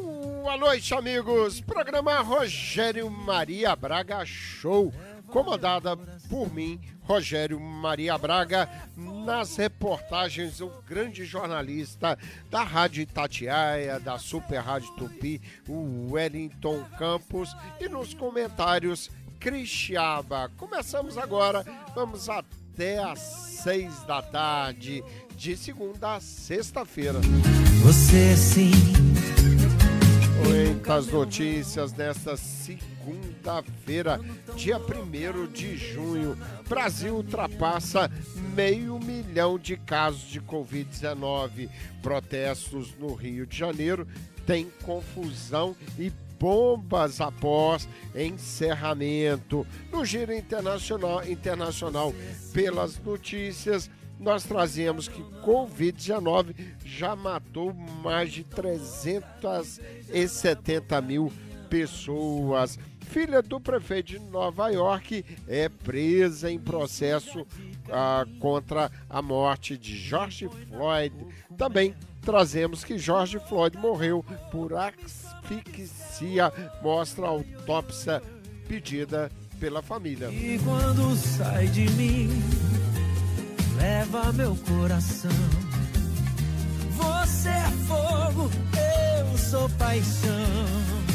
Boa noite, amigos. Programa Rogério Maria Braga Show, comandada por mim, Rogério Maria Braga, nas reportagens o grande jornalista da Rádio Itatiaia, da Super Rádio Tupi, o Wellington Campos, e nos comentários, Cristiaba. Começamos agora, vamos até às seis da tarde, de segunda a sexta-feira. Você sim. Muitas notícias nesta segunda-feira, dia 1 de junho. Brasil ultrapassa meio milhão de casos de Covid-19. Protestos no Rio de Janeiro tem confusão e bombas após encerramento. No giro internacional, internacional pelas notícias, nós trazemos que Covid-19 já matou mais de 370 mil pessoas. Filha do prefeito de Nova York é presa em processo ah, contra a morte de George Floyd. Também trazemos que George Floyd morreu por asfixia, mostra a autópsia pedida pela família. E quando sai de mim, leva meu coração. Você é fogo, eu sou paixão. É.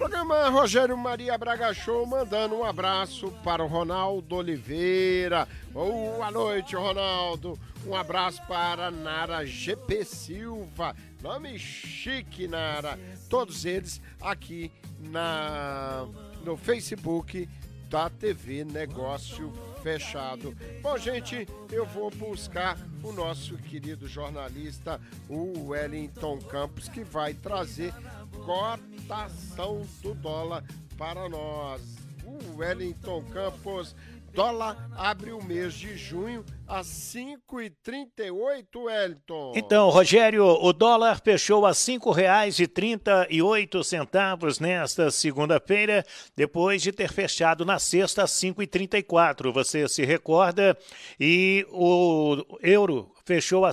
Programa Rogério Maria Braga Show mandando um abraço para o Ronaldo Oliveira. Boa noite, Ronaldo. Um abraço para Nara GP Silva. Nome chique, Nara. Todos eles aqui na no Facebook da TV Negócio Fechado. Bom, gente, eu vou buscar o nosso querido jornalista, o Wellington Campos, que vai trazer cotação do dólar para nós. O Wellington Campos, dólar abre o mês de junho a 5,38, Wellington. Então, Rogério, o dólar fechou a oito centavos nesta segunda-feira, depois de ter fechado na sexta a cinco e trinta e quatro. Você se recorda? E o euro fechou a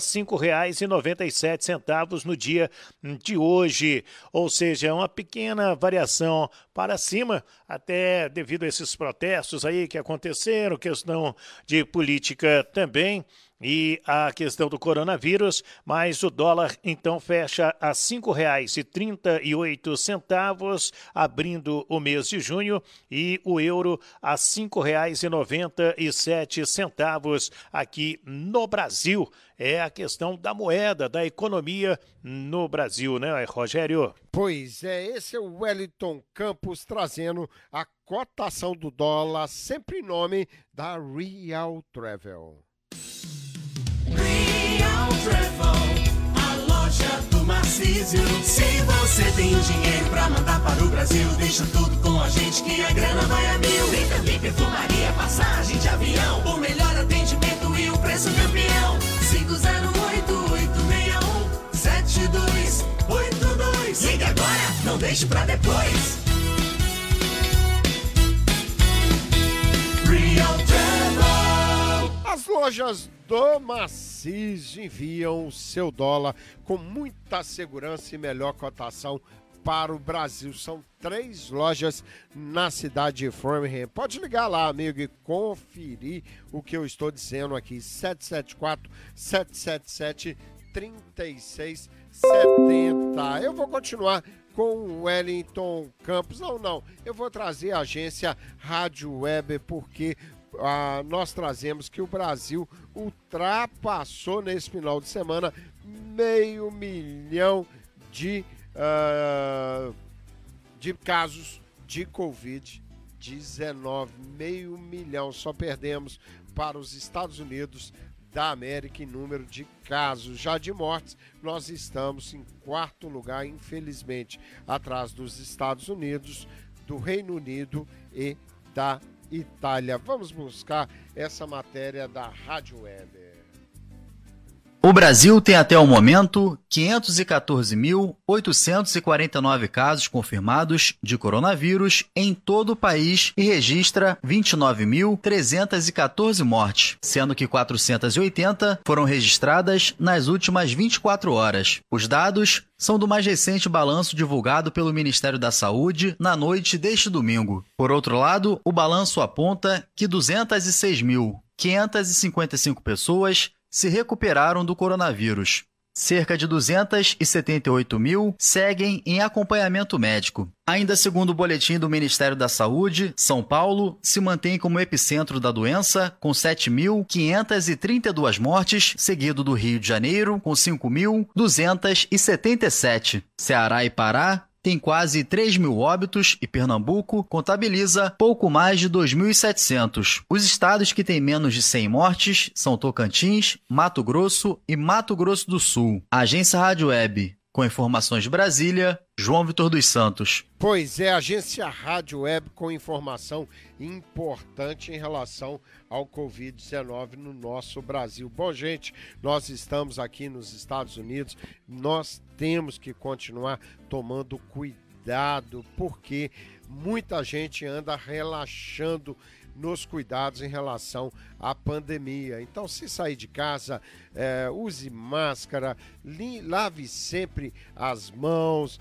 sete centavos no dia de hoje, ou seja, uma pequena variação para cima, até devido a esses protestos aí que aconteceram, questão de política também e a questão do coronavírus, mas o dólar então fecha a R$ 5,38, abrindo o mês de junho, e o euro a R$ 5,97 aqui no Brasil. É a questão da moeda, da economia no Brasil, né, Rogério? Pois é, esse é o Wellington Campos trazendo a cotação do dólar, sempre em nome da Real Travel. Real Travel, a loja do Marcísio. Se você tem dinheiro pra mandar para o Brasil, deixa tudo com a gente que a grana vai a mil. Tem também perfumaria, passagem de avião, o melhor atendimento e o preço campeão. 508-861-7282. Liga agora, não deixe pra depois. Real lojas do Macis enviam o seu dólar com muita segurança e melhor cotação para o Brasil. São três lojas na cidade de Framingham. Pode ligar lá, amigo, e conferir o que eu estou dizendo aqui. 774 777 3670. Eu vou continuar com o Wellington Campos. Não, não. Eu vou trazer a agência Rádio Web porque ah, nós trazemos que o Brasil ultrapassou nesse final de semana meio milhão de, ah, de casos de Covid-19. Meio milhão. Só perdemos para os Estados Unidos da América em número de casos. Já de mortes, nós estamos em quarto lugar, infelizmente, atrás dos Estados Unidos, do Reino Unido e da Itália. Vamos buscar essa matéria da Rádio Web. O Brasil tem até o momento 514.849 casos confirmados de coronavírus em todo o país e registra 29.314 mortes, sendo que 480 foram registradas nas últimas 24 horas. Os dados são do mais recente balanço divulgado pelo Ministério da Saúde na noite deste domingo. Por outro lado, o balanço aponta que 206.555 pessoas se recuperaram do coronavírus. Cerca de 278 mil seguem em acompanhamento médico. Ainda segundo o boletim do Ministério da Saúde, São Paulo se mantém como epicentro da doença, com 7.532 mortes, seguido do Rio de Janeiro, com 5.277. Ceará e Pará tem quase 3 mil óbitos e Pernambuco contabiliza pouco mais de 2.700. Os estados que têm menos de 100 mortes são Tocantins, Mato Grosso e Mato Grosso do Sul. Agência Rádio Web. Com informações de Brasília, João Vitor dos Santos. Pois é, agência Rádio Web com informação importante em relação ao Covid-19 no nosso Brasil. Bom, gente, nós estamos aqui nos Estados Unidos, nós temos que continuar tomando cuidado, porque muita gente anda relaxando nos cuidados em relação à pandemia. Então, se sair de casa, é, use máscara, lave sempre as mãos,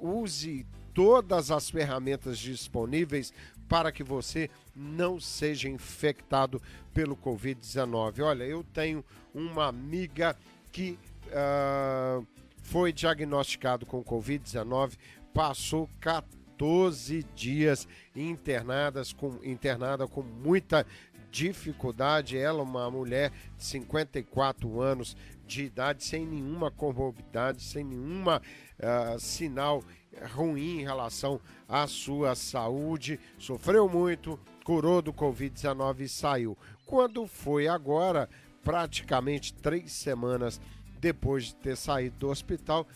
use todas as ferramentas disponíveis para que você não seja infectado pelo Covid-19. Olha, eu tenho uma amiga que uh, foi diagnosticado com Covid-19, passou 14 12 dias internadas com, internada com muita dificuldade. Ela, uma mulher de 54 anos de idade, sem nenhuma comorbidade, sem nenhuma uh, sinal ruim em relação à sua saúde, sofreu muito, curou do Covid-19 e saiu. Quando foi agora, praticamente três semanas depois de ter saído do hospital,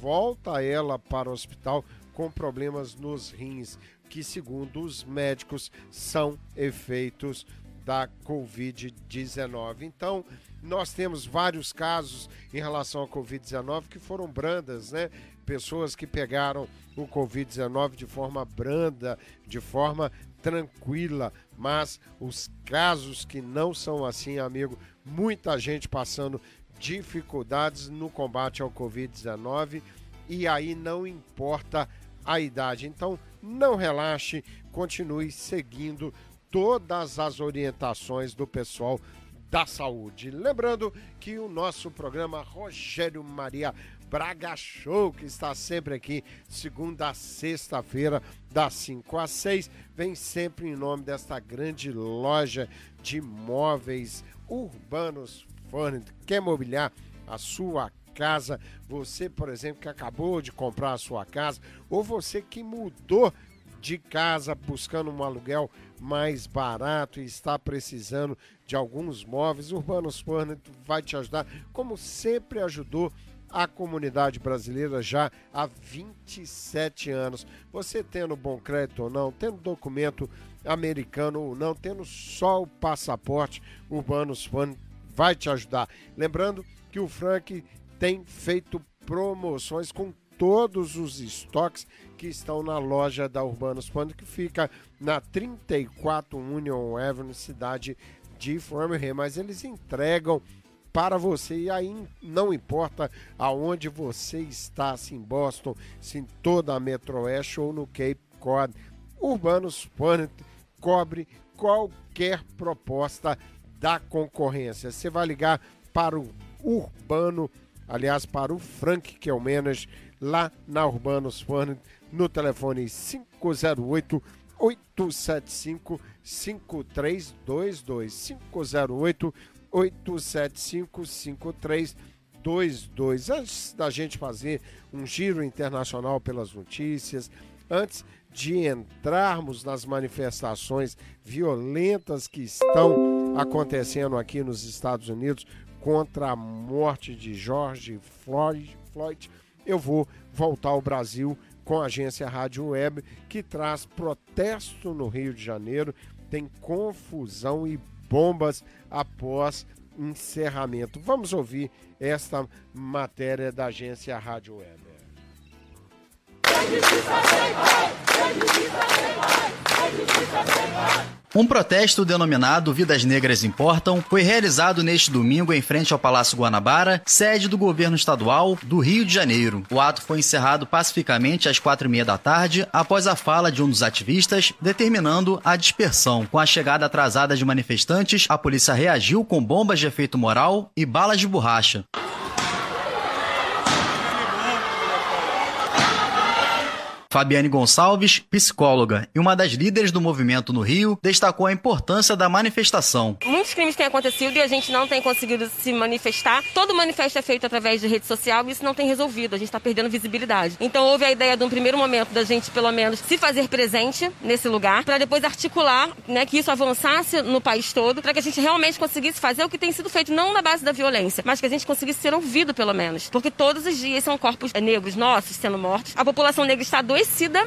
volta ela para o hospital com problemas nos rins, que, segundo os médicos, são efeitos da Covid-19. Então, nós temos vários casos em relação à Covid-19 que foram brandas, né? Pessoas que pegaram o Covid-19 de forma branda, de forma tranquila, mas os casos que não são assim, amigo, muita gente passando dificuldades no combate ao Covid-19 e aí não importa a idade. Então, não relaxe, continue seguindo todas as orientações do pessoal da saúde. Lembrando que o nosso programa Rogério Maria Braga Show, que está sempre aqui, segunda a sexta-feira, das 5 às 6, vem sempre em nome desta grande loja de móveis urbanos Furniture. Quer mobiliar a sua casa, você, por exemplo, que acabou de comprar a sua casa, ou você que mudou de casa buscando um aluguel mais barato e está precisando de alguns móveis, Urbanos Furniture vai te ajudar, como sempre ajudou a comunidade brasileira já há 27 anos. Você tendo bom crédito ou não, tendo documento americano ou não, tendo só o passaporte, Urbanos Furniture vai te ajudar. Lembrando que o Frank tem feito promoções com todos os estoques que estão na loja da Urbanos Pando, que fica na 34 Union Avenue, cidade de Framingham. Mas eles entregam para você e aí não importa aonde você está, se em Boston, se em toda a Metro Oeste ou no Cape Cod, Urbanos Pando cobre qualquer proposta da concorrência. Você vai ligar para o Urbano aliás, para o Frank, que é lá na Urbanos Furniture, no telefone 508 875 5322 508 875 5322 Antes da gente fazer um giro internacional pelas notícias, antes de entrarmos nas manifestações violentas que estão acontecendo aqui nos Estados Unidos contra a morte de George Floyd, Floyd, eu vou voltar ao Brasil com a agência Rádio Web, que traz protesto no Rio de Janeiro, tem confusão e bombas após encerramento. Vamos ouvir esta matéria da agência Rádio Web. Um protesto denominado Vidas Negras Importam foi realizado neste domingo em frente ao Palácio Guanabara, sede do governo estadual do Rio de Janeiro. O ato foi encerrado pacificamente às quatro e meia da tarde, após a fala de um dos ativistas, determinando a dispersão. Com a chegada atrasada de manifestantes, a polícia reagiu com bombas de efeito moral e balas de borracha. Fabiane Gonçalves, psicóloga e uma das líderes do movimento no Rio, destacou a importância da manifestação. Muitos crimes têm acontecido e a gente não tem conseguido se manifestar. Todo manifesto é feito através de rede social e isso não tem resolvido. A gente está perdendo visibilidade. Então houve a ideia de um primeiro momento da gente, pelo menos, se fazer presente nesse lugar, para depois articular, né, que isso avançasse no país todo, para que a gente realmente conseguisse fazer o que tem sido feito, não na base da violência, mas que a gente conseguisse ser ouvido, pelo menos. Porque todos os dias são corpos negros nossos sendo mortos. A população negra está dois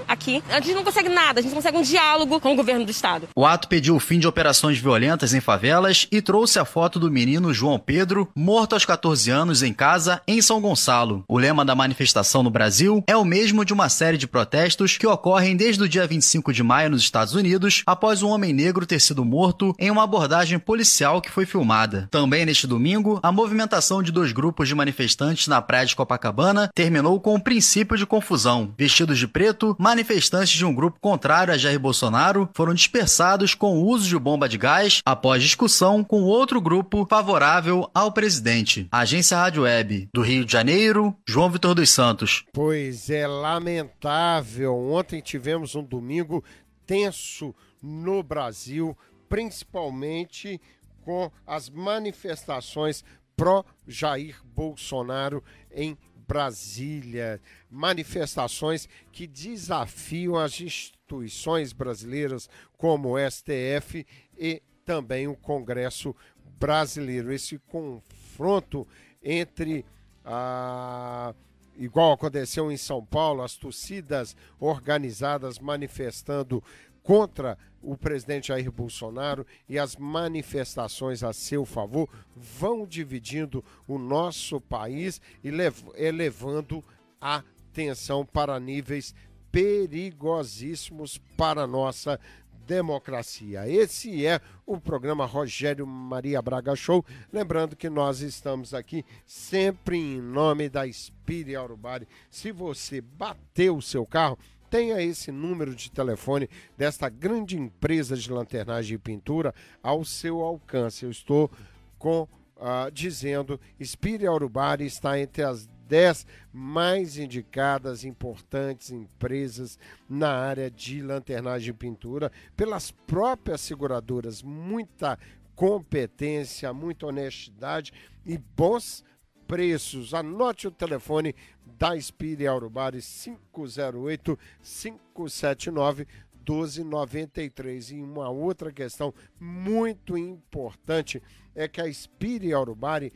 aqui. A gente não consegue nada, a gente não consegue um diálogo com o governo do estado. O ato pediu o fim de operações violentas em favelas e trouxe a foto do menino João Pedro, morto aos 14 anos em casa em São Gonçalo. O lema da manifestação no Brasil é o mesmo de uma série de protestos que ocorrem desde o dia 25 de maio nos Estados Unidos, após um homem negro ter sido morto em uma abordagem policial que foi filmada. Também neste domingo, a movimentação de dois grupos de manifestantes na praia de Copacabana terminou com o um princípio de confusão. Vestidos de preto, preto, manifestantes de um grupo contrário a Jair Bolsonaro foram dispersados com o uso de bomba de gás após discussão com outro grupo favorável ao presidente. Agência Rádio Web do Rio de Janeiro, João Vitor dos Santos. Pois é lamentável. Ontem tivemos um domingo tenso no Brasil, principalmente com as manifestações pró Jair Bolsonaro em Brasília. Manifestações que desafiam as instituições brasileiras, como o STF e também o Congresso brasileiro. Esse confronto entre a. Igual aconteceu em São Paulo, as torcidas organizadas manifestando contra o presidente Jair Bolsonaro e as manifestações a seu favor vão dividindo o nosso país e elevando a tensão para níveis perigosíssimos para a nossa democracia. Esse é o programa Rogério Maria Braga Show. Lembrando que nós estamos aqui sempre em nome da Spire Aurubari. Se você bateu o seu carro, tenha esse número de telefone desta grande empresa de lanternagem e pintura ao seu alcance. Eu estou com uh, dizendo Spire Aurubari está entre as 10 mais indicadas importantes empresas na área de lanternagem e pintura pelas próprias seguradoras. Muita competência, muita honestidade e bons preços. Anote o telefone da Spire Aurubari 508 579 1293. E uma outra questão muito importante é que a Spire Aurubari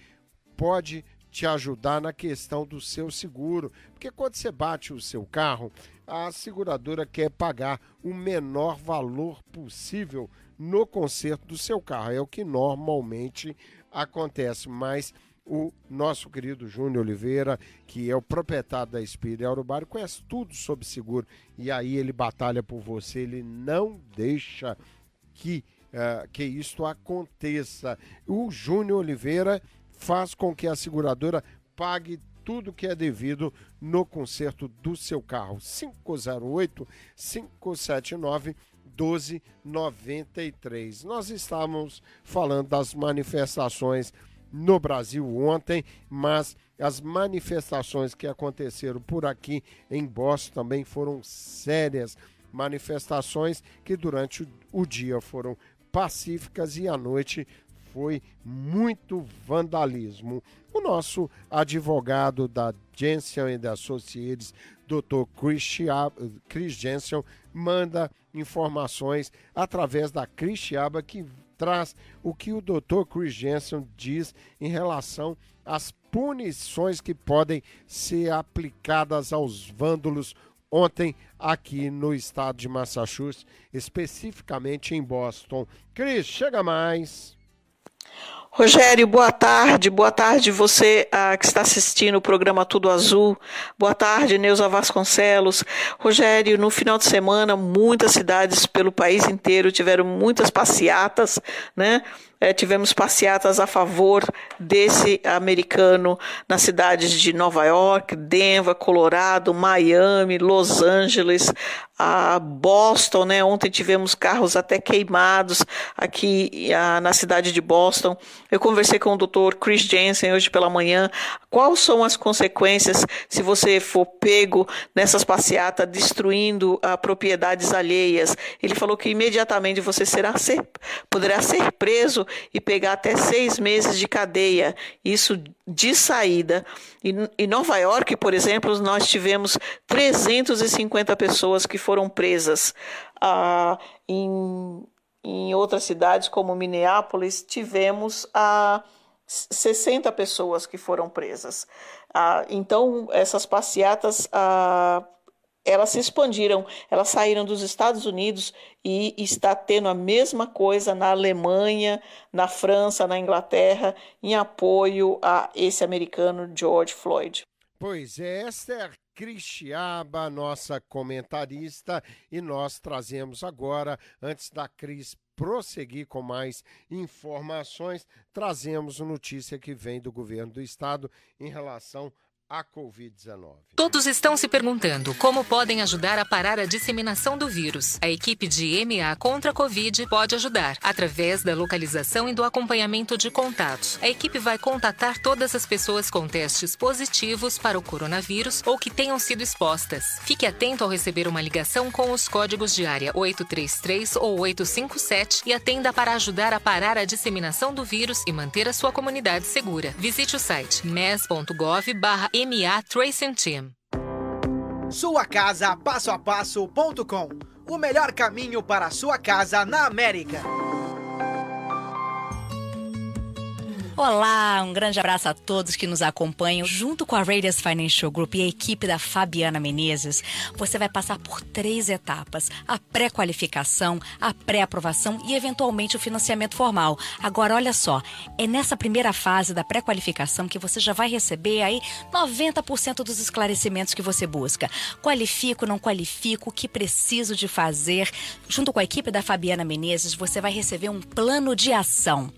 pode te ajudar na questão do seu seguro, porque quando você bate o seu carro, a seguradora quer pagar o menor valor possível no conserto do seu carro. É o que normalmente acontece, mas o nosso querido Júnior Oliveira, que é o proprietário da Espírito Aurubário, conhece tudo sobre seguro e aí ele batalha por você, ele não deixa que, uh, que isto aconteça. O Júnior Oliveira faz com que a seguradora pague tudo que é devido no conserto do seu carro. 508 579 1293. Nós estávamos falando das manifestações no Brasil ontem, mas as manifestações que aconteceram por aqui em Boston também foram sérias manifestações que durante o dia foram pacíficas e à noite foi muito vandalismo. O nosso advogado da Jensen e Associates, Dr. Chris Jensen, manda informações através da Chris Chiaba, que o que o Dr. Chris Jensen diz em relação às punições que podem ser aplicadas aos vândalos ontem aqui no estado de Massachusetts, especificamente em Boston. Chris, chega mais. Rogério, boa tarde. Boa tarde você ah, que está assistindo o programa Tudo Azul. Boa tarde, Neuza Vasconcelos. Rogério, no final de semana, muitas cidades pelo país inteiro tiveram muitas passeatas, né? É, tivemos passeatas a favor desse americano nas cidades de Nova York, Denver, Colorado, Miami, Los Angeles, a Boston, né? Ontem tivemos carros até queimados aqui a, na cidade de Boston. Eu conversei com o Dr. Chris Jensen hoje pela manhã. Quais são as consequências se você for pego nessas passeatas destruindo a, propriedades alheias? Ele falou que imediatamente você será ser, poderá ser preso e pegar até seis meses de cadeia. Isso de saída. Em Nova York, por exemplo, nós tivemos 350 pessoas que foram presas. Ah, em, em outras cidades, como Minneapolis, tivemos ah, 60 pessoas que foram presas. Ah, então, essas passeatas ah, elas se expandiram, elas saíram dos Estados Unidos e está tendo a mesma coisa na Alemanha, na França, na Inglaterra, em apoio a esse americano George Floyd. Pois é, Esther Cristiaba, nossa comentarista, e nós trazemos agora, antes da Cris prosseguir com mais informações, trazemos notícia que vem do governo do estado em relação a Covid-19. Todos estão se perguntando como podem ajudar a parar a disseminação do vírus. A equipe de MA contra a Covid pode ajudar, através da localização e do acompanhamento de contatos. A equipe vai contatar todas as pessoas com testes positivos para o coronavírus ou que tenham sido expostas. Fique atento ao receber uma ligação com os códigos de área 833 ou 857 e atenda para ajudar a parar a disseminação do vírus e manter a sua comunidade segura. Visite o site mes.gov.br MA Tracing Team. Sua casa passo a passo.com. O melhor caminho para a sua casa na América. Olá, um grande abraço a todos que nos acompanham. Junto com a Radius Financial Group e a equipe da Fabiana Menezes, você vai passar por três etapas: a pré-qualificação, a pré-aprovação e, eventualmente, o financiamento formal. Agora, olha só, é nessa primeira fase da pré-qualificação que você já vai receber aí 90% dos esclarecimentos que você busca. Qualifico, não qualifico, o que preciso de fazer. Junto com a equipe da Fabiana Menezes, você vai receber um plano de ação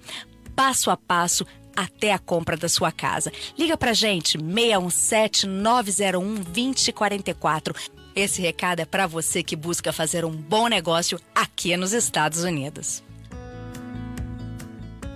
passo a passo até a compra da sua casa. Liga pra gente 617 901 2044. Esse recado é para você que busca fazer um bom negócio aqui nos Estados Unidos.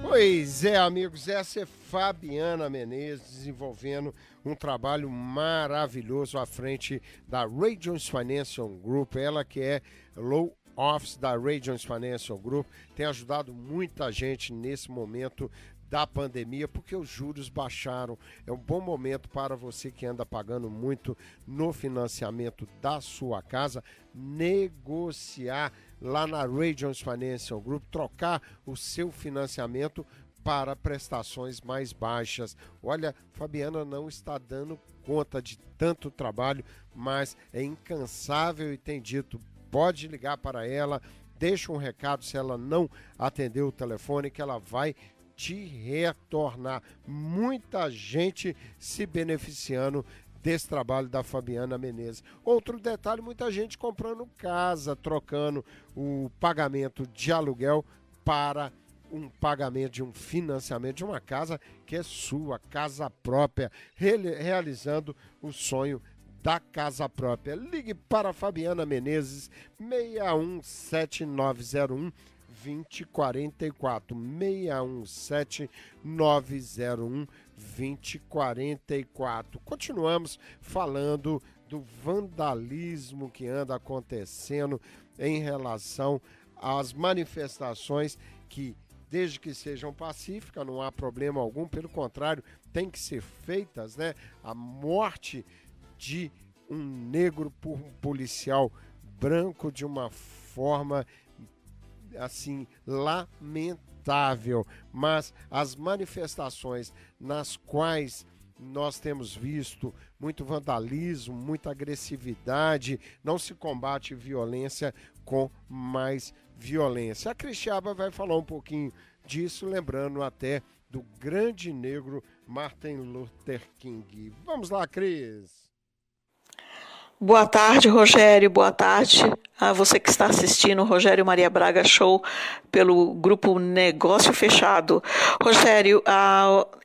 Pois é, amigos, essa é Fabiana Menezes desenvolvendo um trabalho maravilhoso à frente da Regions Financial Group, ela que é low Office da Regions Financial Group tem ajudado muita gente nesse momento da pandemia, porque os juros baixaram. É um bom momento para você que anda pagando muito no financiamento da sua casa, negociar lá na Regions Financial Group, trocar o seu financiamento para prestações mais baixas. Olha, Fabiana não está dando conta de tanto trabalho, mas é incansável e tem dito pode ligar para ela, deixa um recado se ela não atender o telefone, que ela vai te retornar. Muita gente se beneficiando desse trabalho da Fabiana Menezes. Outro detalhe, muita gente comprando casa, trocando o pagamento de aluguel para um pagamento de um financiamento de uma casa que é sua, casa própria, realizando o sonho da casa própria. Ligue para Fabiana Menezes 617-901 2044 617 901 2044. Continuamos falando do vandalismo que anda acontecendo em relação às manifestações que desde que sejam pacíficas, não há problema algum, pelo contrário, tem que ser feitas, né? A morte de um negro por um policial branco de uma forma assim lamentável, mas as manifestações nas quais nós temos visto muito vandalismo, muita agressividade, não se combate violência com mais violência. A Cristiaba vai falar um pouquinho disso, lembrando até do grande negro Martin Luther King. Vamos lá, Cris. Boa tarde, Rogério. Boa tarde a você que está assistindo o Rogério Maria Braga Show pelo grupo Negócio Fechado. Rogério,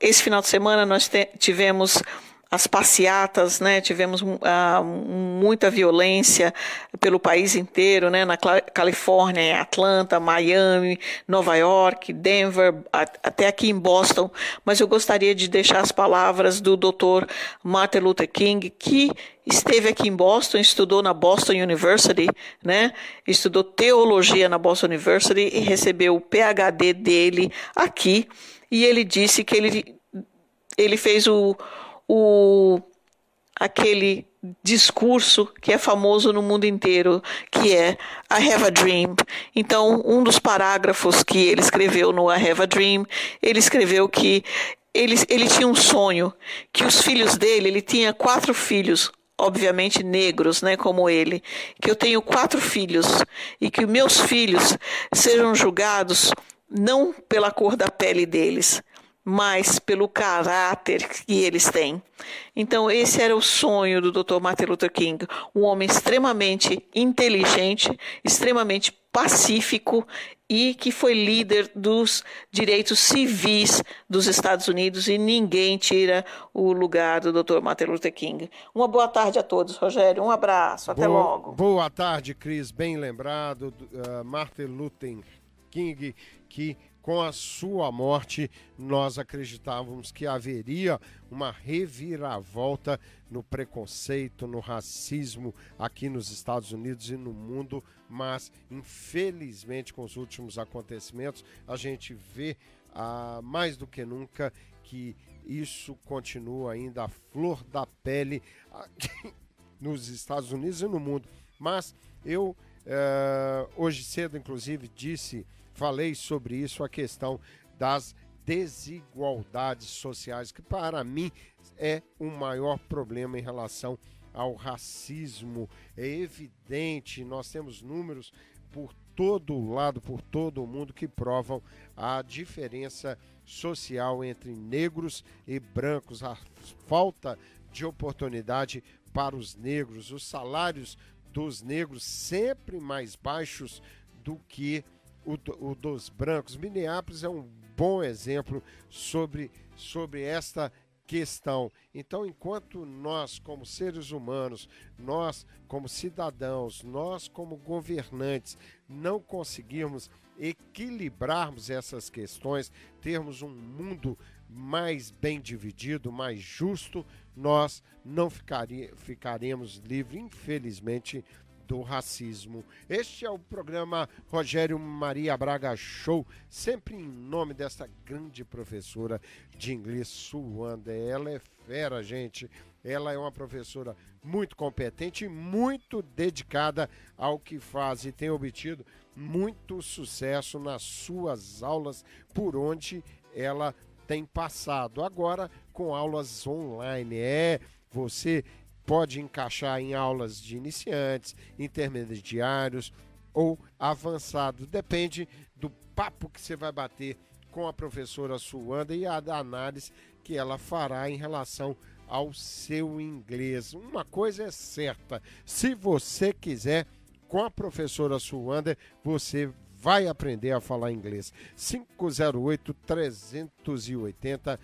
esse final de semana nós tivemos as passeatas, né? Tivemos uh, muita violência pelo país inteiro, né? Na Califórnia, Atlanta, Miami, Nova York, Denver, até aqui em Boston. Mas eu gostaria de deixar as palavras do Dr. Martin Luther King, que esteve aqui em Boston, estudou na Boston University, né? Estudou teologia na Boston University e recebeu o PhD dele aqui. E ele disse que ele ele fez o o aquele discurso que é famoso no mundo inteiro, que é I have a dream. Então, um dos parágrafos que ele escreveu no I have a dream, ele escreveu que ele, ele tinha um sonho, que os filhos dele, ele tinha quatro filhos, obviamente negros, né, como ele, que eu tenho quatro filhos e que meus filhos sejam julgados não pela cor da pele deles, mas pelo caráter que eles têm. Então, esse era o sonho do Dr. Martin Luther King, um homem extremamente inteligente, extremamente pacífico e que foi líder dos direitos civis dos Estados Unidos e ninguém tira o lugar do Dr. Martin Luther King. Uma boa tarde a todos, Rogério. Um abraço, até boa, logo. Boa tarde, Cris. Bem lembrado, uh, Martin Luther King, que com a sua morte, nós acreditávamos que haveria uma reviravolta no preconceito, no racismo aqui nos Estados Unidos e no mundo, mas infelizmente com os últimos acontecimentos a gente vê ah, mais do que nunca que isso continua ainda a flor da pele nos Estados Unidos e no mundo. Mas eu eh, hoje cedo, inclusive, disse falei sobre isso, a questão das desigualdades sociais, que para mim é o maior problema em relação ao racismo. É evidente, nós temos números por todo lado, por todo o mundo, que provam a diferença social entre negros e brancos, a falta de oportunidade para os negros, os salários dos negros sempre mais baixos do que o, o dos brancos. Minneapolis é um bom exemplo sobre, sobre esta questão. Então, enquanto nós, como seres humanos, nós, como cidadãos, nós, como governantes, não conseguirmos equilibrarmos essas questões, termos um mundo mais bem dividido, mais justo, nós não ficaria, ficaremos livres, infelizmente, do racismo. Este é o programa Rogério Maria Braga Show, sempre em nome dessa grande professora de inglês, Suanda. Ela é fera, gente. Ela é uma professora muito competente e muito dedicada ao que faz e tem obtido muito sucesso nas suas aulas por onde ela tem passado. Agora com aulas online. É, você pode encaixar em aulas de iniciantes, intermediários ou avançados. Depende do papo que você vai bater com a professora Suanda e a da análise que ela fará em relação ao seu inglês. Uma coisa é certa: se você quiser, com a professora Suanda, você vai aprender a falar inglês. 508 380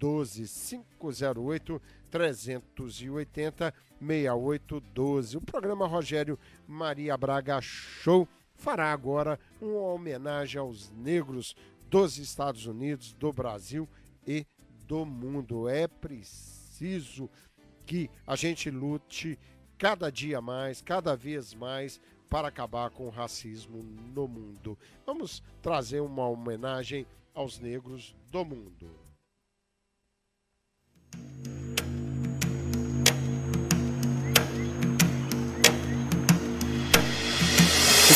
6812 508 380 6812. O programa Rogério Maria Braga Show fará agora uma homenagem aos negros dos Estados Unidos, do Brasil e do mundo. É preciso que a gente lute cada dia mais, cada vez mais para acabar com o racismo no mundo. Vamos trazer uma homenagem aos negros do mundo.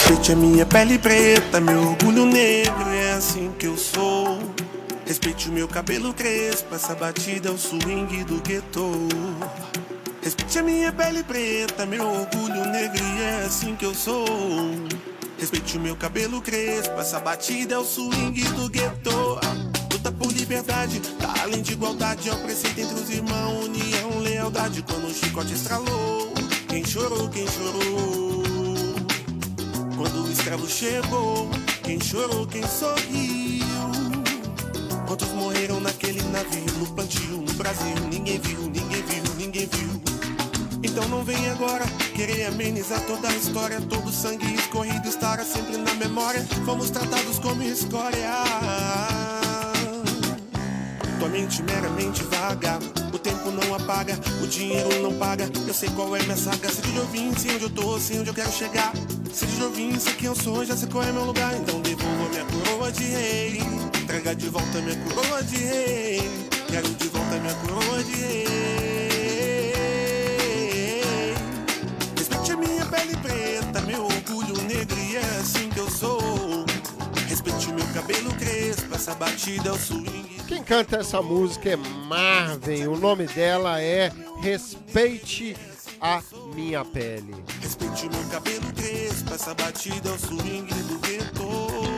Respeite a minha pele preta, meu orgulho negro, é assim que eu sou. Respeite o meu cabelo crespo, essa batida é o swing do gueto. Respeite a minha pele preta, meu orgulho negro, é assim que eu sou. Respeite o meu cabelo crespo, essa batida é o swing do gueto. luta por liberdade, tá além de igualdade, é o preceito entre os irmãos, união, lealdade. Quando o chicote estralou, quem chorou, quem chorou? Quando o escravo chegou, quem chorou, quem sorriu? Quantos morreram naquele navio, no plantio, no Brasil? Ninguém viu, ninguém viu, ninguém viu. Então não vem agora querer amenizar toda a história. Todo sangue escorrido estará sempre na memória. Fomos tratados como escória. Tua mente meramente vaga. Tempo não apaga, o dinheiro não paga. Eu sei qual é minha saga. Sei de Jovim, sei onde eu tô, sei onde eu quero chegar. Sei de Jovim, sei quem eu sou, já sei qual é meu lugar. Então devolva minha coroa de rei. Entrega de volta minha coroa de rei. Quero de volta minha coroa de rei. Respeite a minha pele preta, meu orgulho negro, e é assim que eu sou. Respeite meu cabelo crespo, essa batida é o swing. Quem canta essa música é Marvin. O nome dela é Respeite a Minha Pele. Respeite o meu cabelo crespo, essa batida é o swing do gueto.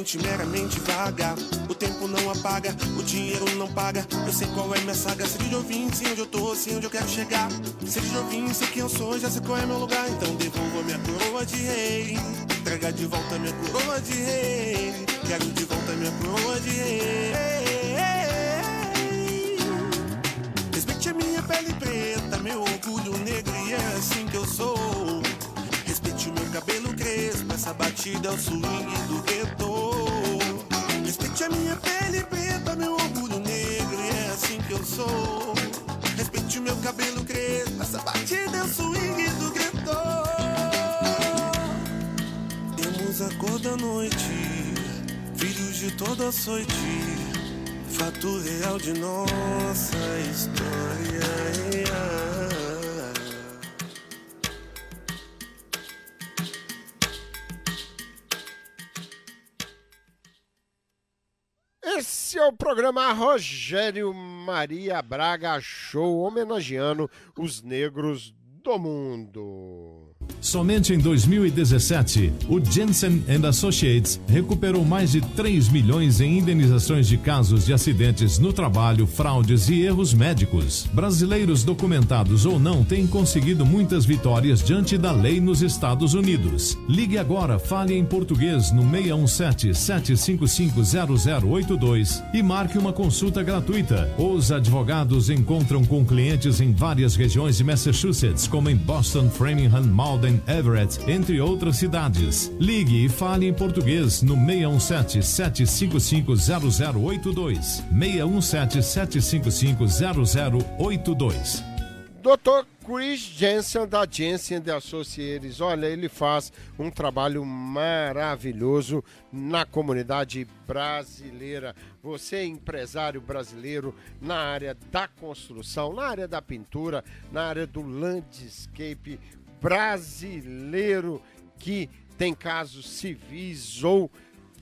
Mente meramente vaga, o tempo não apaga, o dinheiro não paga. Eu sei qual é minha saga, sei de ouvir, sei onde eu tô, sei onde eu quero chegar. Sei de ouvir, sei quem eu sou, já sei qual é meu lugar. Então devolva minha coroa de rei, entrega de volta minha coroa de rei. Quero de volta minha coroa de rei. Respeite a minha pele preta, meu orgulho negro, e é assim que eu sou. Cabelo crespo, essa batida é o swing do gueto. Respeite a minha pele preta, meu orgulho negro, e é assim que eu sou. Respeite o meu cabelo crespo, essa batida é o swing do gueto. Temos a cor da noite, filhos de toda açoite, fato real de nossa história. O programa Rogério Maria Braga Show, homenageando os negros do mundo. Somente em 2017, o Jensen Associates recuperou mais de 3 milhões em indenizações de casos de acidentes no trabalho, fraudes e erros médicos. Brasileiros documentados ou não têm conseguido muitas vitórias diante da lei nos Estados Unidos. Ligue agora, fale em português no 617-755-0082 e marque uma consulta gratuita. Os advogados encontram com clientes em várias regiões de Massachusetts, como em Boston, Framingham, Malden, Everett, entre outras cidades. Ligue e fale em português no 617-755-0082. 617-755-0082. Dr. Chris Jensen, da Jensen de Associates. Olha, ele faz um trabalho maravilhoso na comunidade brasileira. Você é empresário brasileiro na área da construção, na área da pintura, na área do landscape brasileiro que tem casos civis ou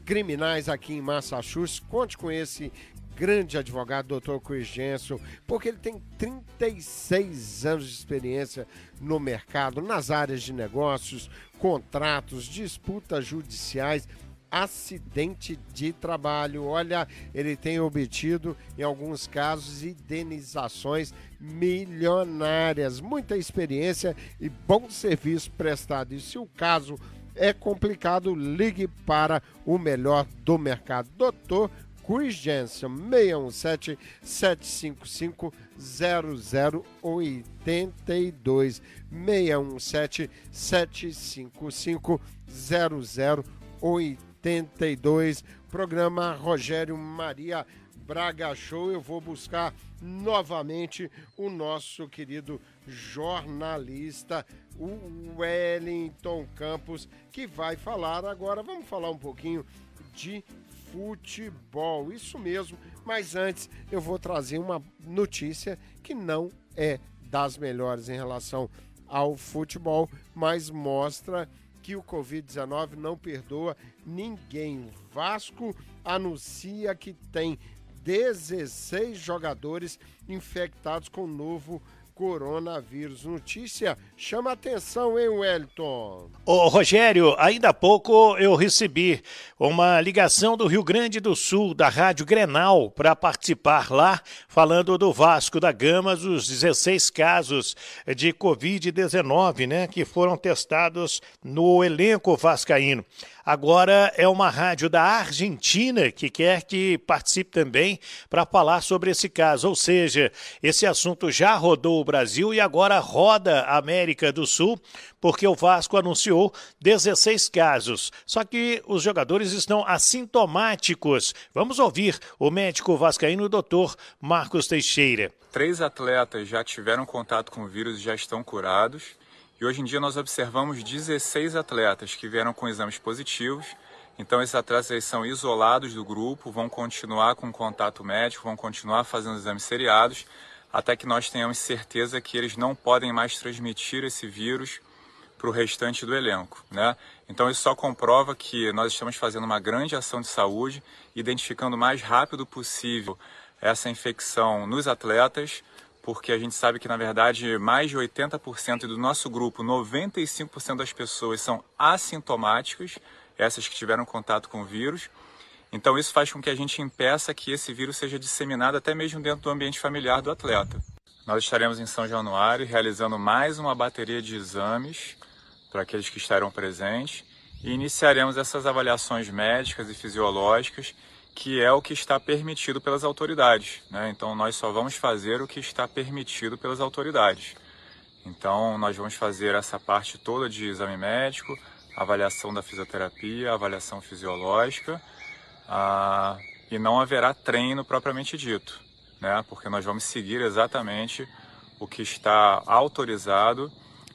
criminais aqui em Massachusetts. Conte com esse grande advogado, Dr. Chris Jensen, porque ele tem 36 anos de experiência no mercado, nas áreas de negócios, contratos, disputas judiciais, acidente de trabalho. Olha, ele tem obtido, em alguns casos, indenizações milionárias. Muita experiência e bom serviço prestado. E se o caso é complicado, ligue para o melhor do mercado. Doutor Chris Jensen, 617 755 0082 617 755 0082 programa Rogério Maria Braga Show. Eu vou buscar novamente o nosso querido jornalista, Wellington Campos, que vai falar agora. Vamos falar um pouquinho de futebol. Isso mesmo, mas antes eu vou trazer uma notícia que não é das melhores em relação ao futebol, mas mostra que o Covid-19 não perdoa ninguém. O Vasco anuncia que tem 16 jogadores infectados com o novo coronavírus. Notícia chama atenção, hein, Wellington? Ô, Rogério, ainda há pouco eu recebi uma ligação do Rio Grande do Sul, da Rádio Grenal, para participar lá, falando do Vasco da Gama, os 16 casos de Covid-19, né, que foram testados no elenco vascaíno. Agora é uma rádio da Argentina que quer que participe também para falar sobre esse caso. Ou seja, esse assunto já rodou o Brasil e agora roda a América do Sul, porque o Vasco anunciou 16 casos. Só que os jogadores estão assintomáticos. Vamos ouvir o médico vascaíno, doutor Marcos Teixeira. Três atletas já tiveram contato com o vírus e já estão curados. E hoje em dia nós observamos 16 atletas que vieram com exames positivos. Então esses atletas são isolados do grupo, vão continuar com contato médico, vão continuar fazendo exames seriados, até que nós tenhamos certeza que eles não podem mais transmitir esse vírus para o restante do elenco. Né? Então isso só comprova que nós estamos fazendo uma grande ação de saúde, identificando o mais rápido possível essa infecção nos atletas, porque a gente sabe que, na verdade, mais de 80% do nosso grupo, 95% das pessoas são assintomáticas, essas que tiveram contato com o vírus. Então, isso faz com que a gente impeça que esse vírus seja disseminado até mesmo dentro do ambiente familiar do atleta. Nós estaremos em São Januário realizando mais uma bateria de exames para aqueles que estarão presentes e iniciaremos essas avaliações médicas e fisiológicas que é o que está permitido pelas autoridades. Né? Então, nós só vamos fazer o que está permitido pelas autoridades. Então, nós vamos fazer essa parte toda de exame médico, avaliação da fisioterapia, avaliação fisiológica, ah, e não haverá treino propriamente dito, né? porque nós vamos seguir exatamente o que está autorizado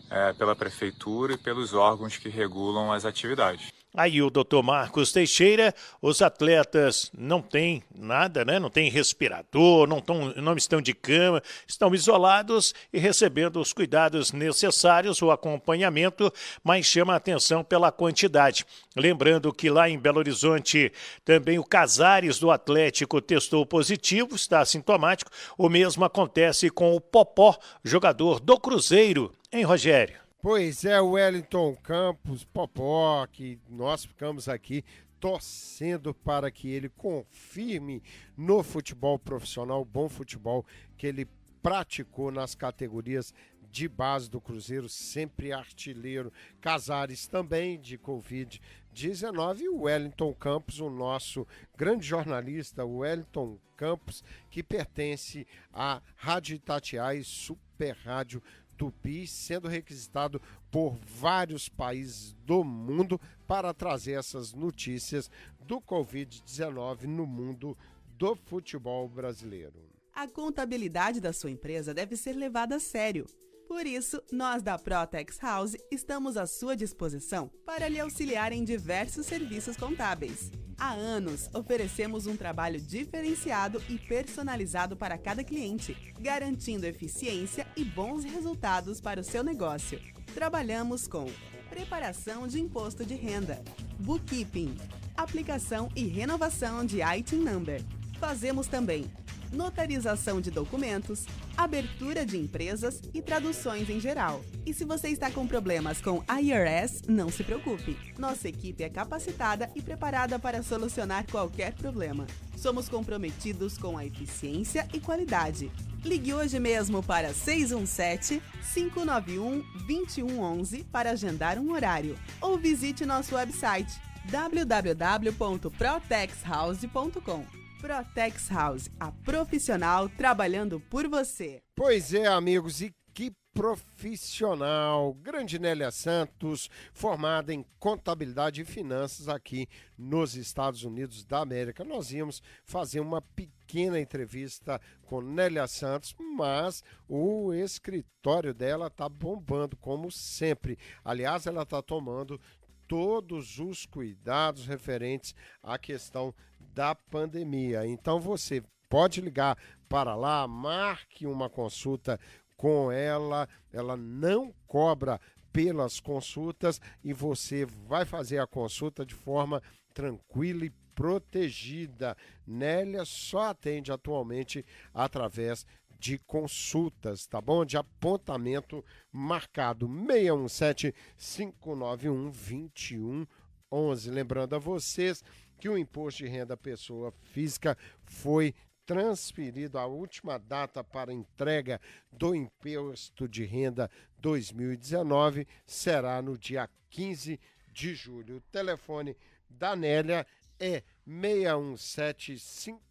é, pela prefeitura e pelos órgãos que regulam as atividades. Aí o doutor Marcos Teixeira, os atletas não têm nada, né? Não tem respirador, não, tão, não estão de cama, estão isolados e recebendo os cuidados necessários, o acompanhamento, mas chama a atenção pela quantidade. Lembrando que lá em Belo Horizonte também o Casares do Atlético testou positivo, está assintomático. O mesmo acontece com o Popó, jogador do Cruzeiro, em Rogério. Pois é, Wellington Campos, Popó, que nós ficamos aqui torcendo para que ele confirme no futebol profissional, bom futebol que ele praticou nas categorias de base do Cruzeiro, sempre artilheiro. Casares também de Covid-19 e o Wellington Campos, o nosso grande jornalista, Wellington Campos, que pertence à Rádio Itatiaia Super Rádio Tupi, sendo requisitado por vários países do mundo para trazer essas notícias do Covid-19 no mundo do futebol brasileiro. A contabilidade da sua empresa deve ser levada a sério. Por isso, nós da Protex House estamos à sua disposição para lhe auxiliar em diversos serviços contábeis. Há anos, oferecemos um trabalho diferenciado e personalizado para cada cliente, garantindo eficiência e bons resultados para o seu negócio. Trabalhamos com preparação de imposto de renda, bookkeeping, aplicação e renovação de ITIN number. Fazemos também notarização de documentos, abertura de empresas e traduções em geral. E se você está com problemas com IRS, não se preocupe. Nossa equipe é capacitada e preparada para solucionar qualquer problema. Somos comprometidos com a eficiência e qualidade. Ligue hoje mesmo para 617-591-2111 para agendar um horário ou visite nosso website www.protexhouse.com. Protex House, a profissional trabalhando por você. Pois é, amigos, e que profissional. Grande Nélia Santos, formada em contabilidade e finanças aqui nos Estados Unidos da América. Nós íamos fazer uma pequena entrevista com Nélia Santos, mas o escritório dela tá bombando como sempre. Aliás, ela tá tomando todos os cuidados referentes à questão da pandemia. Então você pode ligar para lá, marque uma consulta com ela, ela não cobra pelas consultas e você vai fazer a consulta de forma tranquila e protegida. Nélia só atende atualmente através de consultas, tá bom? De apontamento marcado 617 591 2111. Lembrando a vocês que o imposto de renda pessoa física foi transferido. A última data para entrega do imposto de renda 2019 será no dia 15 de julho. O telefone da Nélia é 617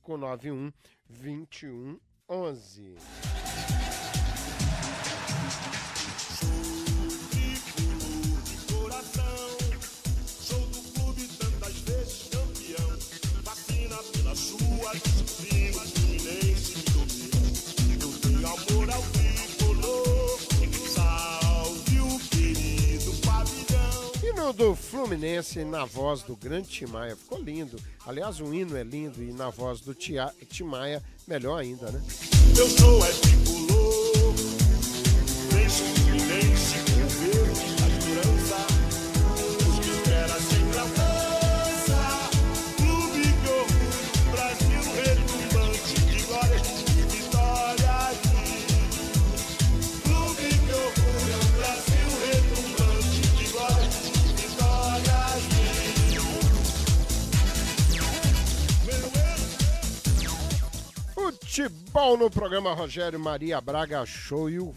591 2111. Hino do Fluminense na voz do grande Timaya. Ficou lindo. Aliás, o hino é lindo e na voz do Timaya, melhor ainda, né? Eu sou é tricolor, Futebol no programa Rogério Maria Braga Show e o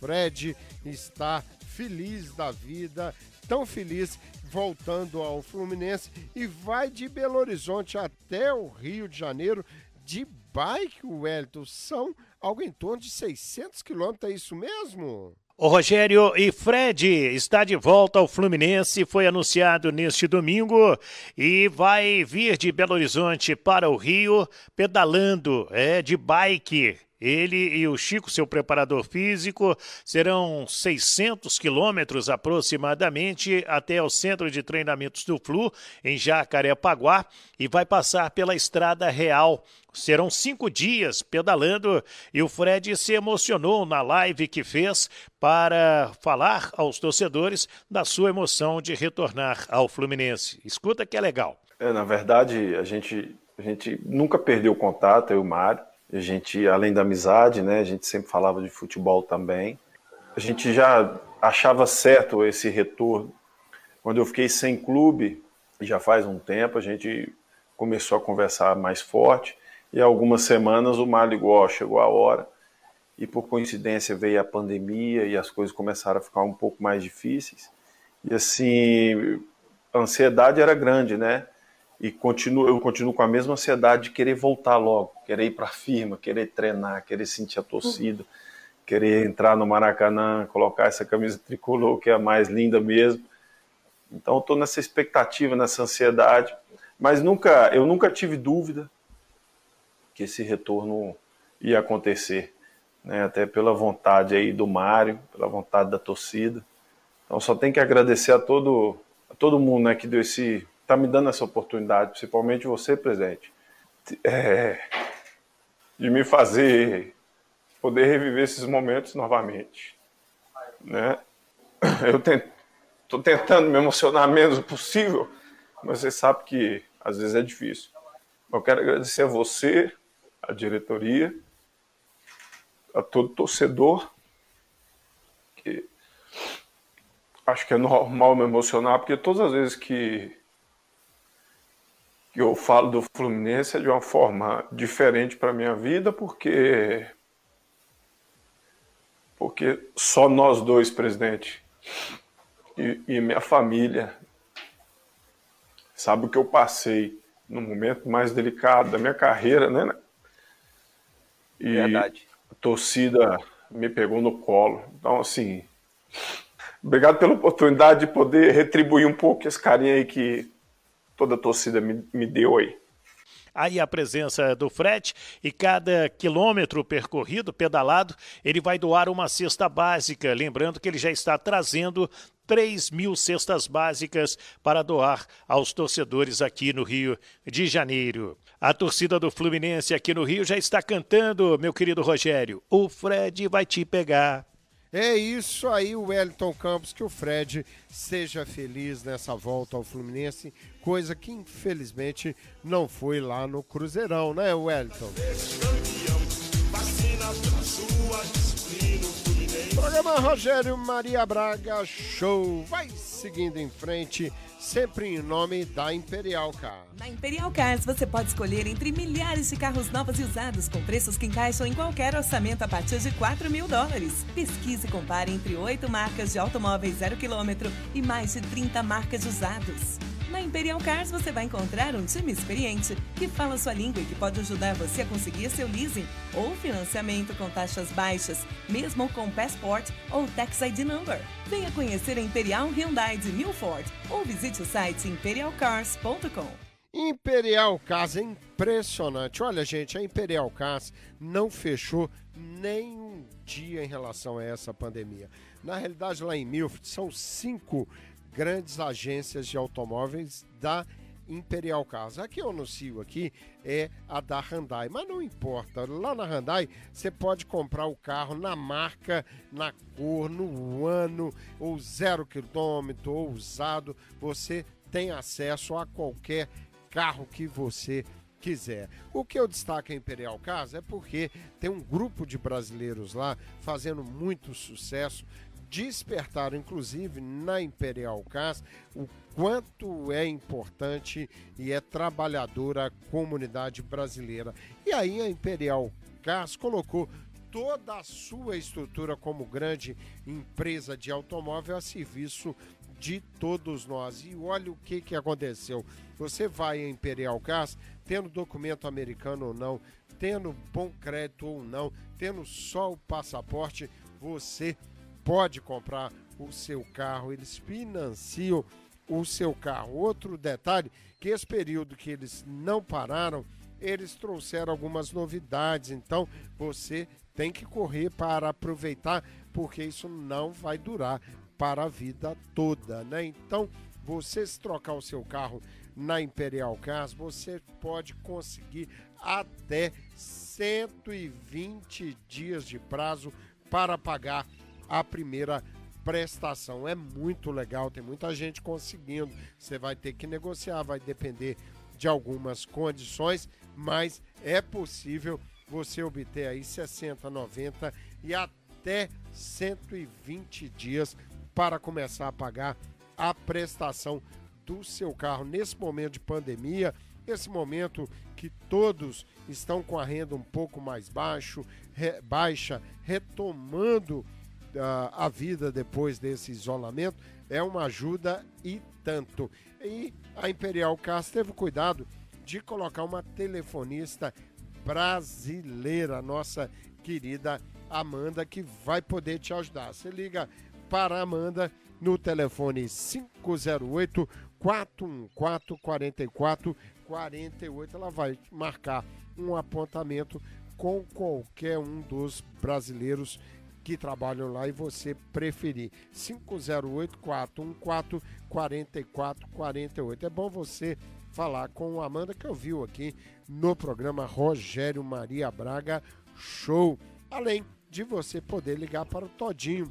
Fred está feliz da vida, tão feliz voltando ao Fluminense e vai de Belo Horizonte até o Rio de Janeiro de bike, Wellington. São algo em torno de 600 quilômetros, é isso mesmo? O Rogério e Fred está de volta ao Fluminense, foi anunciado neste domingo e vai vir de Belo Horizonte para o Rio pedalando, é de bike. Ele e o Chico, seu preparador físico, serão 600 quilômetros aproximadamente até o centro de treinamentos do Flu, em Jacarepaguá, e vai passar pela Estrada Real. Serão cinco dias pedalando e o Fred se emocionou na live que fez para falar aos torcedores da sua emoção de retornar ao Fluminense. Escuta que é legal. É, na verdade, a gente, a gente nunca perdeu contato, eu e o Mário. A gente, além da amizade, né, a gente sempre falava de futebol também. A gente já achava certo esse retorno. Quando eu fiquei sem clube, já faz um tempo, a gente começou a conversar mais forte. E algumas semanas o ligou, ó, chegou a hora. E por coincidência veio a pandemia e as coisas começaram a ficar um pouco mais difíceis. E assim, a ansiedade era grande, né? E continuo, eu continuo com a mesma ansiedade de querer voltar logo, querer ir para a firma, querer treinar, querer sentir a torcida, querer entrar no Maracanã, colocar essa camisa tricolor que é a mais linda mesmo. Então estou nessa expectativa, nessa ansiedade, mas nunca, eu nunca tive dúvida que esse retorno ia acontecer, né? Até pela vontade aí do Mário, pela vontade da torcida. Então só tem que agradecer a todo, a todo mundo, né, que deu esse está me dando essa oportunidade, principalmente você, presidente, é, de me fazer poder reviver esses momentos novamente. Né? Eu estou tentando me emocionar menos possível, mas você sabe que às vezes é difícil. Eu quero agradecer a você, a diretoria, a todo torcedor, que acho que é normal me emocionar, porque todas as vezes que que eu falo do Fluminense é de uma forma diferente para minha vida, porque porque só nós dois, presidente, e, e minha família, sabe o que eu passei no momento mais delicado da minha carreira, né? E Verdade. a torcida me pegou no colo. Então, assim, obrigado pela oportunidade de poder retribuir um pouco esse carinho aí que toda a torcida me, me deu aí. Aí a presença do Fred e cada quilômetro percorrido, pedalado, ele vai doar uma cesta básica. Lembrando que ele já está trazendo 3 mil cestas básicas para doar aos torcedores aqui no Rio de Janeiro. A torcida do Fluminense aqui no Rio já está cantando, meu querido Rogério. O Fred vai te pegar. É isso aí, o Wellington Campos, que o Fred seja feliz nessa volta ao Fluminense, coisa que infelizmente não foi lá no Cruzeirão, né, Wellington? Programa Rogério Maria Braga Show vai seguindo em frente, sempre em nome da Imperial Car. Na Imperial Cars você pode escolher entre milhares de carros novos e usados com preços que encaixam em qualquer orçamento a partir de 4 mil dólares. Pesquise e compare entre oito marcas de automóveis zero quilômetro e mais de 30 marcas de usados. Na Imperial Cars você vai encontrar um time experiente que fala sua língua e que pode ajudar você a conseguir seu leasing ou financiamento com taxas baixas, mesmo com Passport ou Tax ID Number. Venha conhecer a Imperial Hyundai de Milford ou visite o site imperialcars.com. Imperial Cars é impressionante. Olha, gente, a Imperial Cars não fechou nem um dia em relação a essa pandemia. Na realidade, lá em Milford, são cinco grandes agências de automóveis da Imperial Cars. A que eu anuncio aqui é a da Hyundai, mas não importa. Lá na Hyundai você pode comprar o carro na marca, na cor, no ano, ou zero quilômetro, ou usado. Você tem acesso a qualquer carro que você quiser. O que eu destaco a Imperial Cars é porque tem um grupo de brasileiros lá fazendo muito sucesso despertaram, inclusive na Imperial Cars, o quanto é importante e é trabalhadora a comunidade brasileira. E aí a Imperial Cars colocou toda a sua estrutura como grande empresa de automóvel a serviço de todos nós. E olha o que, que aconteceu. Você vai a Imperial Cars, tendo documento americano ou não, tendo bom crédito ou não, tendo só o passaporte, você pode comprar o seu carro, eles financiam o seu carro. Outro detalhe, que esse período que eles não pararam, eles trouxeram algumas novidades, então você tem que correr para aproveitar, porque isso não vai durar para a vida toda, né? Então, você se trocar o seu carro na Imperial Cars, você pode conseguir até 120 dias de prazo para pagar a primeira prestação. É muito legal, tem muita gente conseguindo. Você vai ter que negociar, vai depender de algumas condições, mas é possível você obter aí 60, 90 e até 120 dias para começar a pagar a prestação do seu carro nesse momento de pandemia, esse momento que todos estão com a renda um pouco mais baixo, re, baixa, retomando a vida depois desse isolamento é uma ajuda e tanto. E a Imperial Cars teve cuidado de colocar uma telefonista brasileira, nossa querida Amanda, que vai poder te ajudar. Você liga para a Amanda no telefone 508 414 44 48. Ela vai marcar um apontamento com qualquer um dos brasileiros que trabalham lá e você preferir. 508-414-4448. É bom você falar com a Amanda que eu vi aqui no programa Rogério Maria Braga Show. Além de você poder ligar para o Todinho,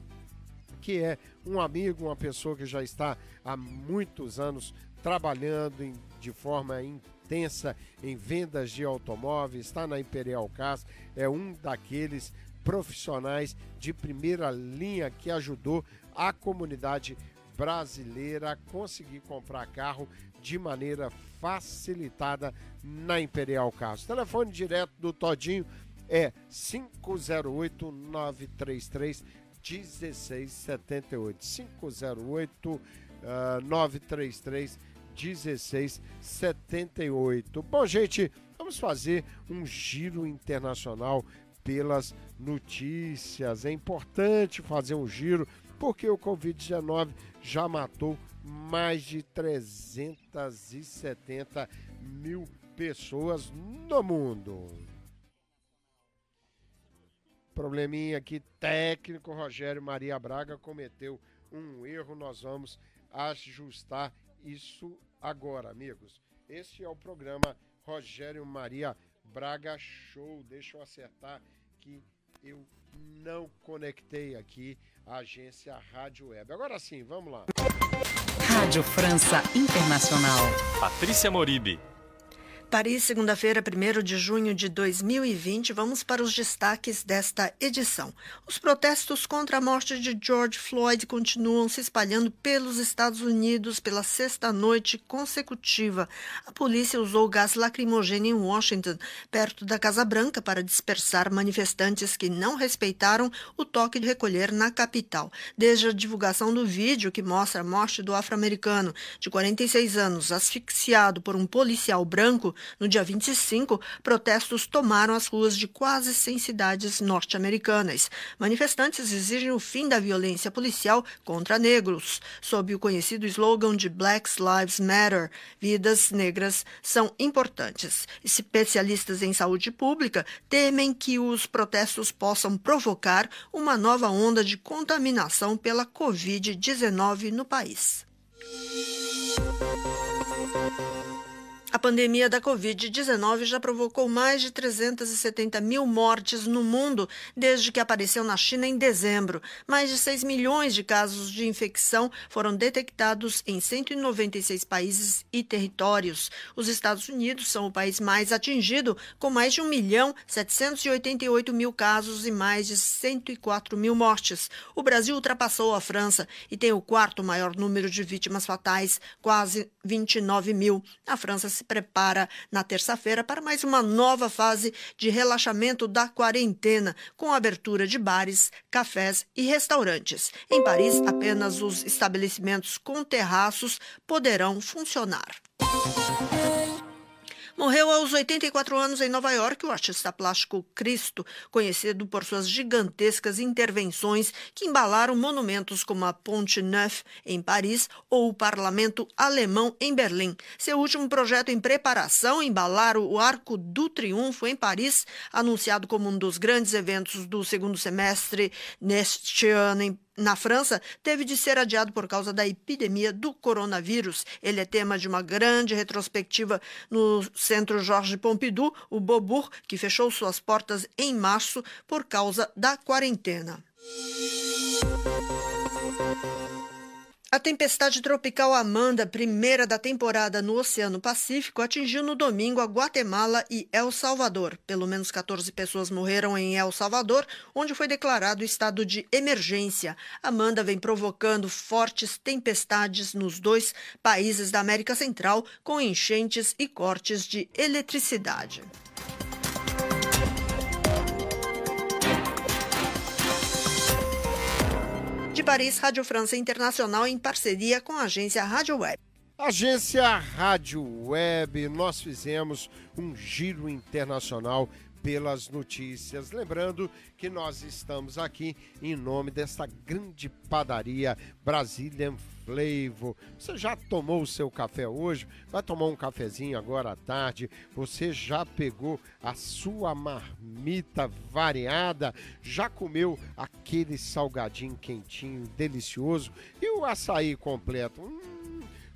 que é um amigo, uma pessoa que já está há muitos anos trabalhando em, de forma intensa em vendas de automóveis, está na Imperial Cars, é um daqueles profissionais de primeira linha que ajudou a comunidade brasileira a conseguir comprar carro de maneira facilitada na Imperial Carros. Telefone direto do Todinho é 508 933 1678 508 933 1678. Bom, gente, vamos fazer um giro internacional pelas notícias. É importante fazer um giro porque o Covid-19 já matou mais de 370 mil pessoas no mundo. Probleminha aqui técnico, Rogério Maria Braga cometeu um erro, nós vamos ajustar isso agora, amigos. Este é o programa Rogério Maria Braga Show. Deixa eu acertar aqui eu não conectei aqui a agência Rádio Web. Agora sim, vamos lá. Rádio França Internacional. Patrícia Moribe. Paris, segunda-feira, 1 de junho de 2020. Vamos para os destaques desta edição. Os protestos contra a morte de George Floyd continuam se espalhando pelos Estados Unidos pela sexta noite consecutiva. A polícia usou gás lacrimogêneo em Washington, perto da Casa Branca, para dispersar manifestantes que não respeitaram o toque de recolher na capital. Desde a divulgação do vídeo que mostra a morte do afro-americano de 46 anos, asfixiado por um policial branco, no dia 25, protestos tomaram as ruas de quase 100 cidades norte-americanas. Manifestantes exigem o fim da violência policial contra negros, sob o conhecido slogan de Black Lives Matter, vidas negras são importantes. Especialistas em saúde pública temem que os protestos possam provocar uma nova onda de contaminação pela Covid-19 no país. A pandemia da Covid-19 já provocou mais de 370 mil mortes no mundo desde que apareceu na China em dezembro. Mais de 6 milhões de casos de infecção foram detectados em 196 países e territórios. Os Estados Unidos são o país mais atingido, com mais de 1 milhão 788 mil casos e mais de 104 mil mortes. O Brasil ultrapassou a França e tem o quarto maior número de vítimas fatais, quase 29 mil. A França se prepara na terça-feira para mais uma nova fase de relaxamento da quarentena, com abertura de bares, cafés e restaurantes. Em Paris, apenas os estabelecimentos com terraços poderão funcionar. Morreu aos 84 anos em Nova York o artista plástico Cristo, conhecido por suas gigantescas intervenções que embalaram monumentos como a Ponte Neuf em Paris ou o Parlamento Alemão em Berlim. Seu último projeto em preparação, embalar o Arco do Triunfo em Paris, anunciado como um dos grandes eventos do segundo semestre neste ano em na França, teve de ser adiado por causa da epidemia do coronavírus. Ele é tema de uma grande retrospectiva no Centro Georges Pompidou, o Beaubourg, que fechou suas portas em março por causa da quarentena. A tempestade tropical Amanda, primeira da temporada no Oceano Pacífico, atingiu no domingo a Guatemala e El Salvador. Pelo menos 14 pessoas morreram em El Salvador, onde foi declarado estado de emergência. Amanda vem provocando fortes tempestades nos dois países da América Central, com enchentes e cortes de eletricidade. De Paris, Rádio França Internacional em parceria com a agência Rádio Web. Agência Rádio Web, nós fizemos um giro internacional pelas notícias. Lembrando que nós estamos aqui em nome desta grande padaria Brazilian Flavor. Você já tomou o seu café hoje? Vai tomar um cafezinho agora à tarde? Você já pegou a sua marmita variada? Já comeu aquele salgadinho quentinho, delicioso? E o açaí completo? Hum,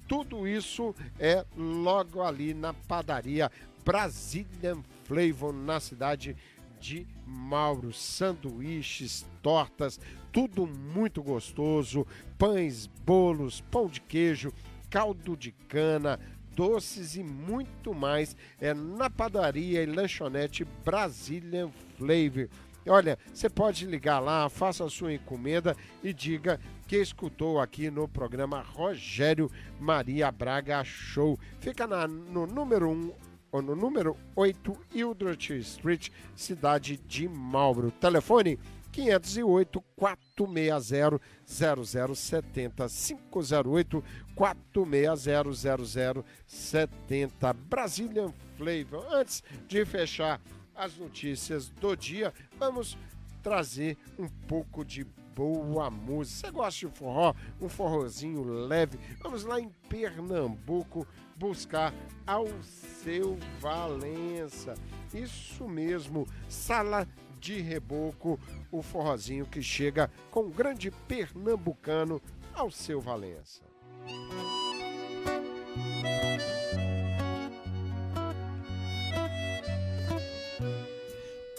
tudo isso é logo ali na padaria Brazilian Flavor, na cidade de Mauro. Sanduíches, tortas, tudo muito gostoso. Pães, bolos, pão de queijo, caldo de cana, doces e muito mais. É na padaria e lanchonete Brazilian Flavor. Olha, você pode ligar lá, faça a sua encomenda e diga que escutou aqui no programa Rogério Maria Braga Show. Fica na, no número 1 um, ou no número 8 Hildreth Street, cidade de Marlborough. Telefone 508 460 0070 508 460 0070 Brazilian Flavor. Antes de fechar as notícias do dia, vamos trazer um pouco de boa música. Você gosta de forró? Um forrozinho leve? Vamos lá em Pernambuco buscar ao seu Valença. Isso mesmo, Sala de Reboco, o forrozinho que chega com o grande pernambucano ao seu Valença.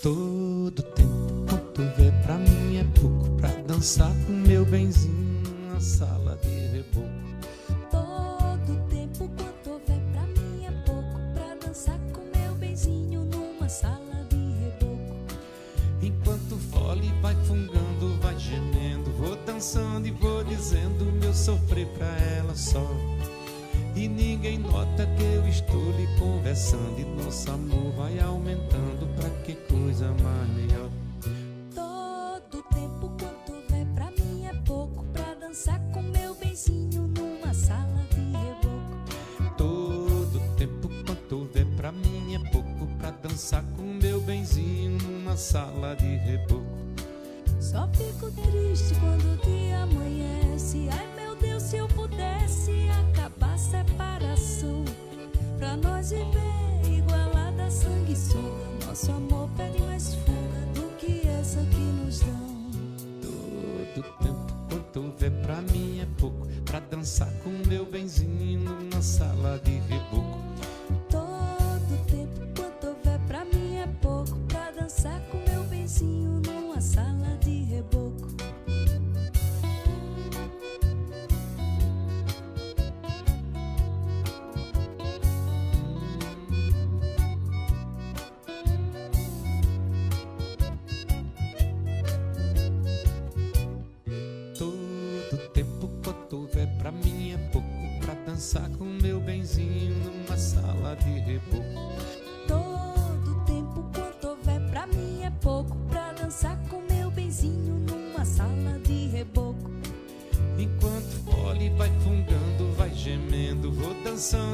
Todo tempo, todo dançar com meu benzinho na sala de reboco. Todo tempo quanto houver pra mim é pouco pra dançar com meu benzinho numa sala de reboco. Enquanto o fole vai fungando, vai gemendo, vou dançando e vou dizendo meu sofrer pra ela só. E ninguém nota que eu estou lhe conversando e nosso amor vai aumentando pra que coisa mais melhor.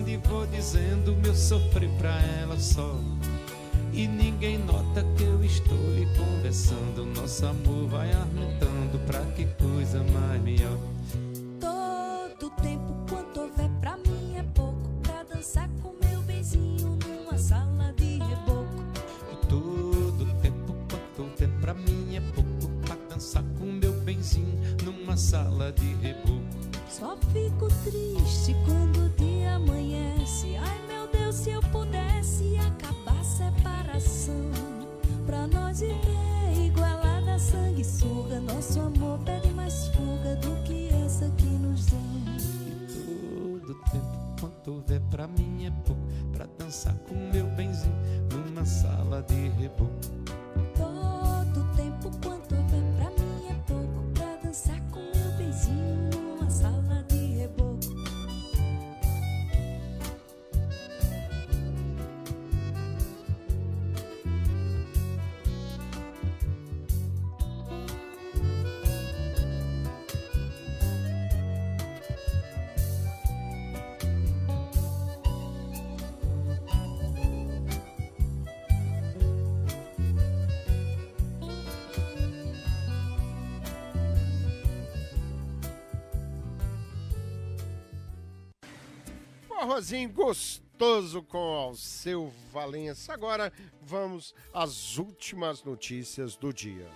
E vou dizendo meu sofrer pra ela só. E ninguém nota que eu estou lhe conversando, nosso amor vai aumentando pra que coisa mais melhor. Gostoso com Alceu Valença. Agora vamos às últimas notícias do dia.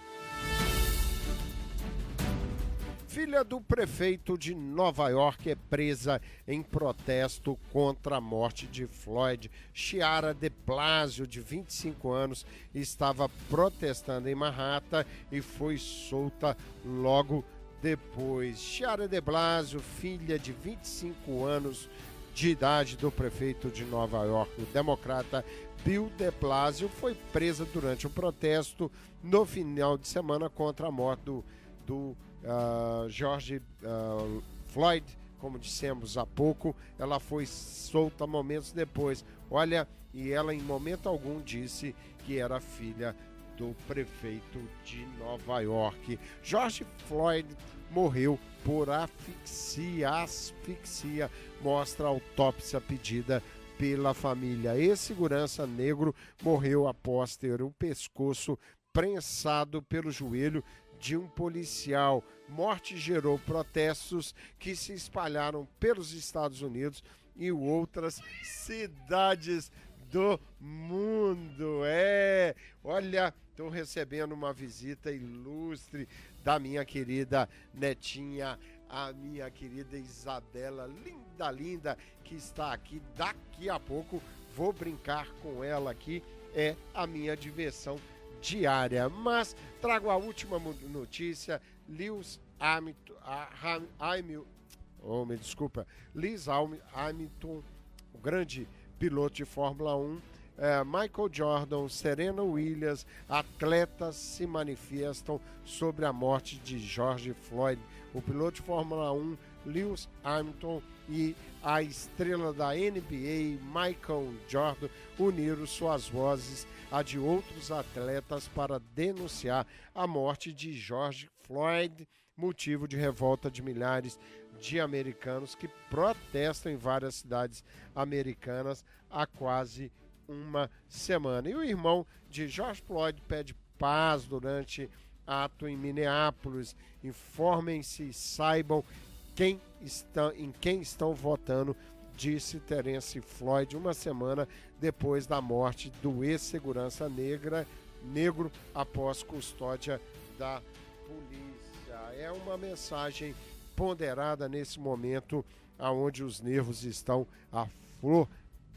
Filha do prefeito de Nova York é presa em protesto contra a morte de Floyd. Chiara de Blasio, de 25 anos, estava protestando em Manhattan e foi solta logo depois. Chiara de Blasio, filha de 25 anos de idade do prefeito de Nova York, o democrata Bill de Blasio, foi presa durante um protesto no final de semana contra a morte do, do ah, George ah, Floyd, como dissemos há pouco. Ela foi solta momentos depois. Olha, e ela em momento algum disse que era filha do prefeito de Nova York. George Floyd morreu por asfixia, asfixia, mostra a autópsia pedida pela família. Ex-segurança negro morreu após ter o pescoço prensado pelo joelho de um policial. Morte gerou protestos que se espalharam pelos Estados Unidos e outras cidades do mundo. É, olha, estou recebendo uma visita ilustre da minha querida netinha, a minha querida Isabela, linda, linda, que está aqui. Daqui a pouco vou brincar com ela aqui. É a minha diversão diária. Mas trago a última notícia Lewis Hamilton, Ham- Hamil- oh, me desculpa, Lewis Ham- Hamilton, o grande piloto de Fórmula 1, é, Michael Jordan, Serena Williams, atletas se manifestam sobre a morte de George Floyd. O piloto de Fórmula 1, Lewis Hamilton, e a estrela da NBA, Michael Jordan, uniram suas vozes a de outros atletas para denunciar a morte de George Floyd, motivo de revolta de milhares de americanos que protestam em várias cidades americanas há quase uma semana. E o irmão de George Floyd pede paz durante ato em Minneapolis. Informem-se e saibam quem está, em quem estão votando, disse Terence Floyd uma semana depois da morte do ex-segurança negra negro após custódia da polícia. É uma mensagem ponderada nesse momento aonde os nervos estão à flor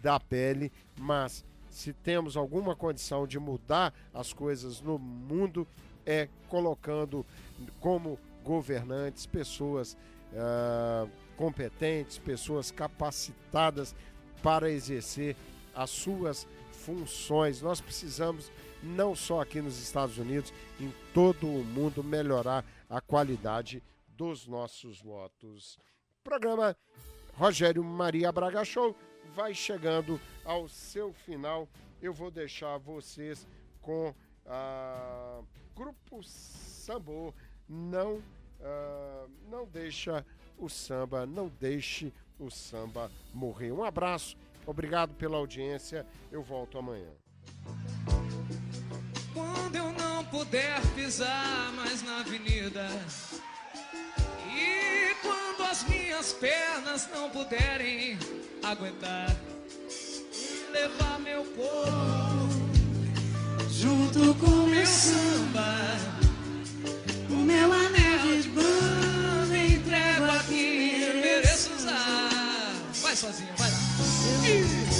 da pele, mas se temos alguma condição de mudar as coisas no mundo é colocando como governantes pessoas ah, competentes, pessoas capacitadas para exercer as suas funções. Nós precisamos, não só aqui nos Estados Unidos, em todo o mundo, melhorar a qualidade dos nossos votos. Programa Rogério Maria Braga Show vai chegando ao seu final. Eu vou deixar vocês com a Grupo Sambô. Não, ah, não deixa o samba, não deixe o samba morrer. Um abraço, obrigado pela audiência. Eu volto amanhã. Quando eu não puder pisar mais na avenida as minhas pernas não puderem aguentar Levar meu corpo junto com meu samba. O meu anel de banda entrego a quem mereço usar. Vai sozinho, vai lá